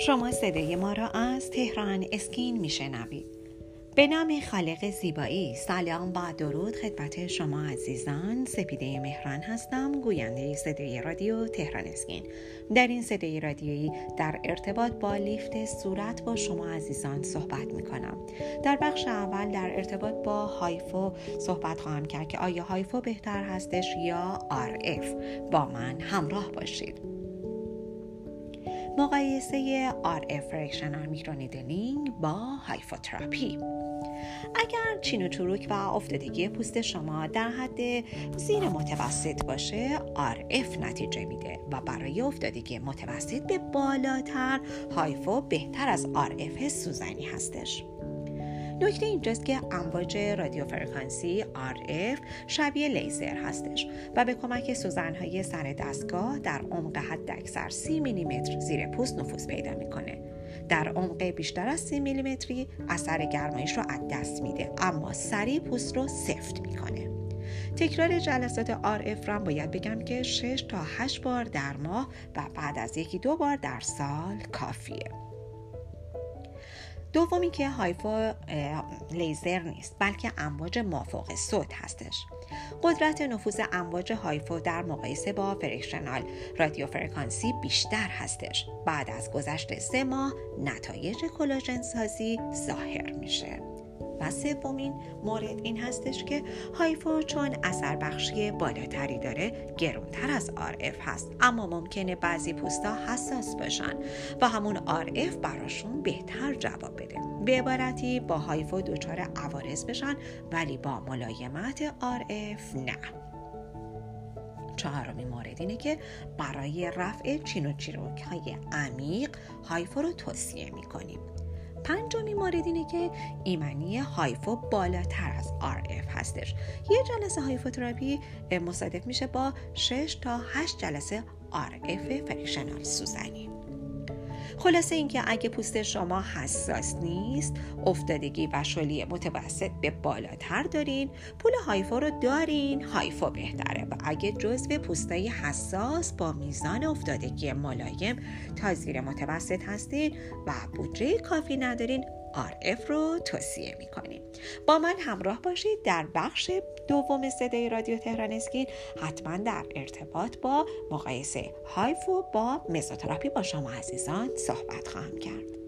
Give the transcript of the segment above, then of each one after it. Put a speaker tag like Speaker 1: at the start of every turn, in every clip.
Speaker 1: شما صدای ما را از تهران اسکین میشنوید. به نام خالق زیبایی سلام با درود خدمت شما عزیزان. سپیده مهران هستم گوینده صدای رادیو تهران اسکین. در این صدای رادیویی در ارتباط با لیفت صورت با شما عزیزان صحبت می کنم در بخش اول در ارتباط با هایفو صحبت خواهم کرد که آیا هایفو بهتر هستش یا RF با من همراه باشید. مقایسه RF فرکشنال میکرونیدلینگ با هایفوتراپی اگر چین و چروک و افتادگی پوست شما در حد زیر متوسط باشه RF نتیجه میده و برای افتادگی متوسط به بالاتر هایفو بهتر از RF سوزنی هستش. نکته اینجاست که امواج رادیو فرکانسی RF شبیه لیزر هستش و به کمک سوزنهای سر دستگاه در عمق حد اکثر 30 میلیمتر زیر پوست نفوذ پیدا می‌کنه. در عمق بیشتر از 30 میلیمتری اثر گرمایش رو از دست میده اما سریع پوست رو سفت می‌کنه. تکرار جلسات RF را باید بگم که 6 تا 8 بار در ماه و بعد از یکی دو بار در سال کافیه. دومی که هایفو لیزر نیست بلکه امواج مافوق صوت هستش. قدرت نفوذ امواج هایفو در مقایسه با فرکشنال رادیو فرکانسی بیشتر هستش. بعد از گذشت سه ماه نتایج کلاژن سازی ظاهر میشه. و سومین مورد این هستش که هایفو چون اثر بخشی بالاتری داره گرونتر از RF هست. اما ممکنه بعضی پوستا حساس باشن و همون RF براشون بهتر جواب بده. به عبارتی با هایفو دچار عوارض بشن ولی با ملایمت RF نه. چهارمین مورد اینه که برای رفع چین و چیروک های عمیق هایفو رو توصیه می‌کنیم. پنجمی مورد اینه که ایمنی هایفو بالاتر از RF هستش. یه جلسه هایفوتراپی مصادف میشه با 6 تا 8 جلسه RF فریکشنال سوزنی. خلاصه اینکه اگه پوست شما حساس نیست افتادگی و شلی متوسط به بالاتر دارین پول هایفو رو دارین هایفو بهتره و اگه جزو پوستای حساس با میزان افتادگی ملایم تا زیر متوسط هستین و بودجه کافی ندارین RF رو توصیه می‌کنیم. با من همراه باشید در بخش دوم صدای رادیو تهران اسکین. حتما در ارتباط با مقایسه هایفو با مزوتراپی با شما عزیزان صحبت خواهم کرد.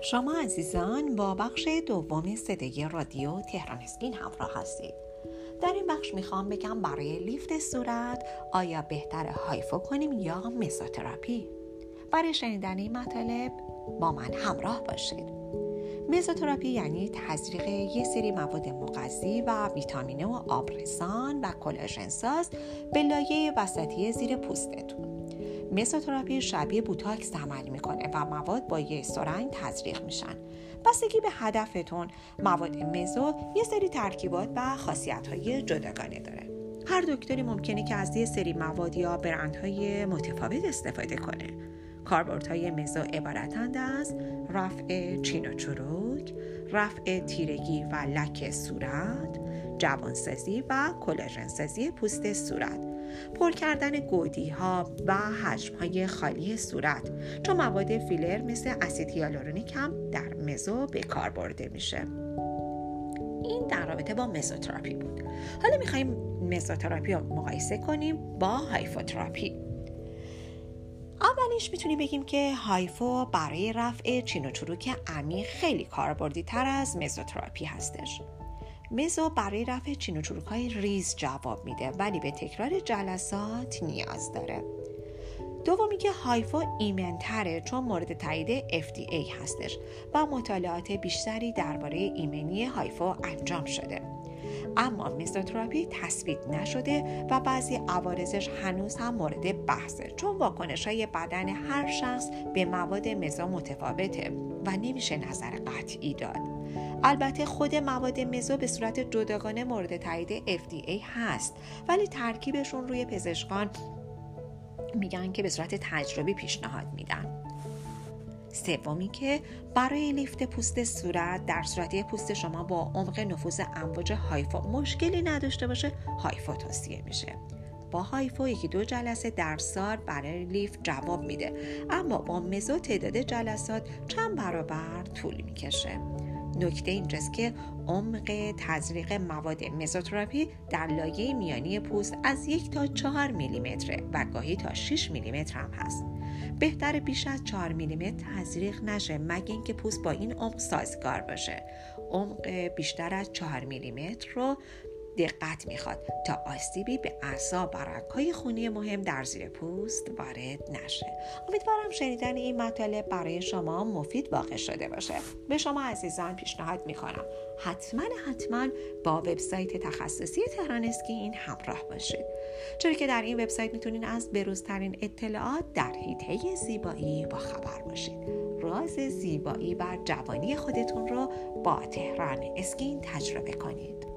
Speaker 1: شما عزیزان با بخش دوم صدای رادیو تهران اسکین همراه هستید. در این بخش می‌خوام بگم برای لیفت صورت آیا بهتر هایفو کنیم یا مزوتراپی برای شنیدن این مطالب با من همراه باشید. مزوتراپی یعنی تزریق یه سری مواد مغذی و ویتامینه و آبرسان و کلاژن ساز به لایه وسطی زیر پوستتون. مزوتراپی شبیه بوتاکس عمل می‌کنه و مواد با یه سرنگ تزریق میشن. بستگی به هدفتون مواد مزو یه سری ترکیبات و خاصیت های جداگانه داره. هر دکتری ممکنه که از یه سری مواد یا برندهای متفاوت استفاده کنه. کاربردهای مزو عبارتند از رفع چین و چروک رفع تیرگی و لک صورت جوانسازی و کلاژنسازی پوست صورت. پر کردن گودی ها و حجم های خالی صورت چون مواد فیلر مثل اسید هیالورونیک هم در مزو به کار برده میشه. این در رابطه با مزوتراپی بود. حالا می‌خوایم مزوتراپی رو مقایسه کنیم با هایفوتراپی اولش می‌تونیم بگیم که هایفو برای رفع چین و چروک عمیق خیلی کاربردی تر از مزوتراپی هستش. مزو برای رفع چین و های ریز جواب میده ولی به تکرار جلسات نیاز داره. دومی که هایفا ایمنتره چون مورد تایید FDA هستش و مطالعات بیشتری درباره ایمنی هایفا انجام شده. اما میزوتراپی تثبیت نشده و بعضی عوارضش هنوز هم مورد بحثه چون واکنش های بدن هر شخص به مواد مزا متفاوته و نمیشه نظر قطعی داد. البته خود مواد مزو به صورت جداگانه مورد تایید FDA هست ولی ترکیبشون روی پزشکان میگن که به صورت تجربی پیشنهاد میدن. سومی که برای لیفت پوست صورت در صورتی پوست شما با عمق نفوذ امواج هایفا مشکلی نداشته باشه هایفا توصیه میشه. با هایفا یکی دو جلسه در سال برای لیفت جواب میده اما با مزو تعداد جلسات چند برابر طول می‌کشه. نکته اینجاست که عمق تزریق مواد مزوتراپی در لایه میانی پوست از یک تا چهار میلیمتره و گاهی تا 6 میلیمتر هم هست. بهتر بیش از 4 میلیمتر تزریق نشه مگه اینکه پوست با این عمق سازگار باشه. عمق بیشتر از 4 میلیمتر رو دقت می‌خواد تا آسیبی به اعصاب و های خونی مهم در زیر پوست وارد نشه. امیدوارم شنیدن این مطالب برای شما مفید واقع شده باشه. به شما عزیزان پیشنهاد می‌کنم. حتما حتما با وبسایت تخصصی تهران اسکین همراه باشید. چرا که در این وبسایت می‌تونین از بروزترین اطلاعات در حیطه زیبایی با خبر باشید. راز زیبایی و جوانی خودتون رو با تهران اسکین تجربه کنید.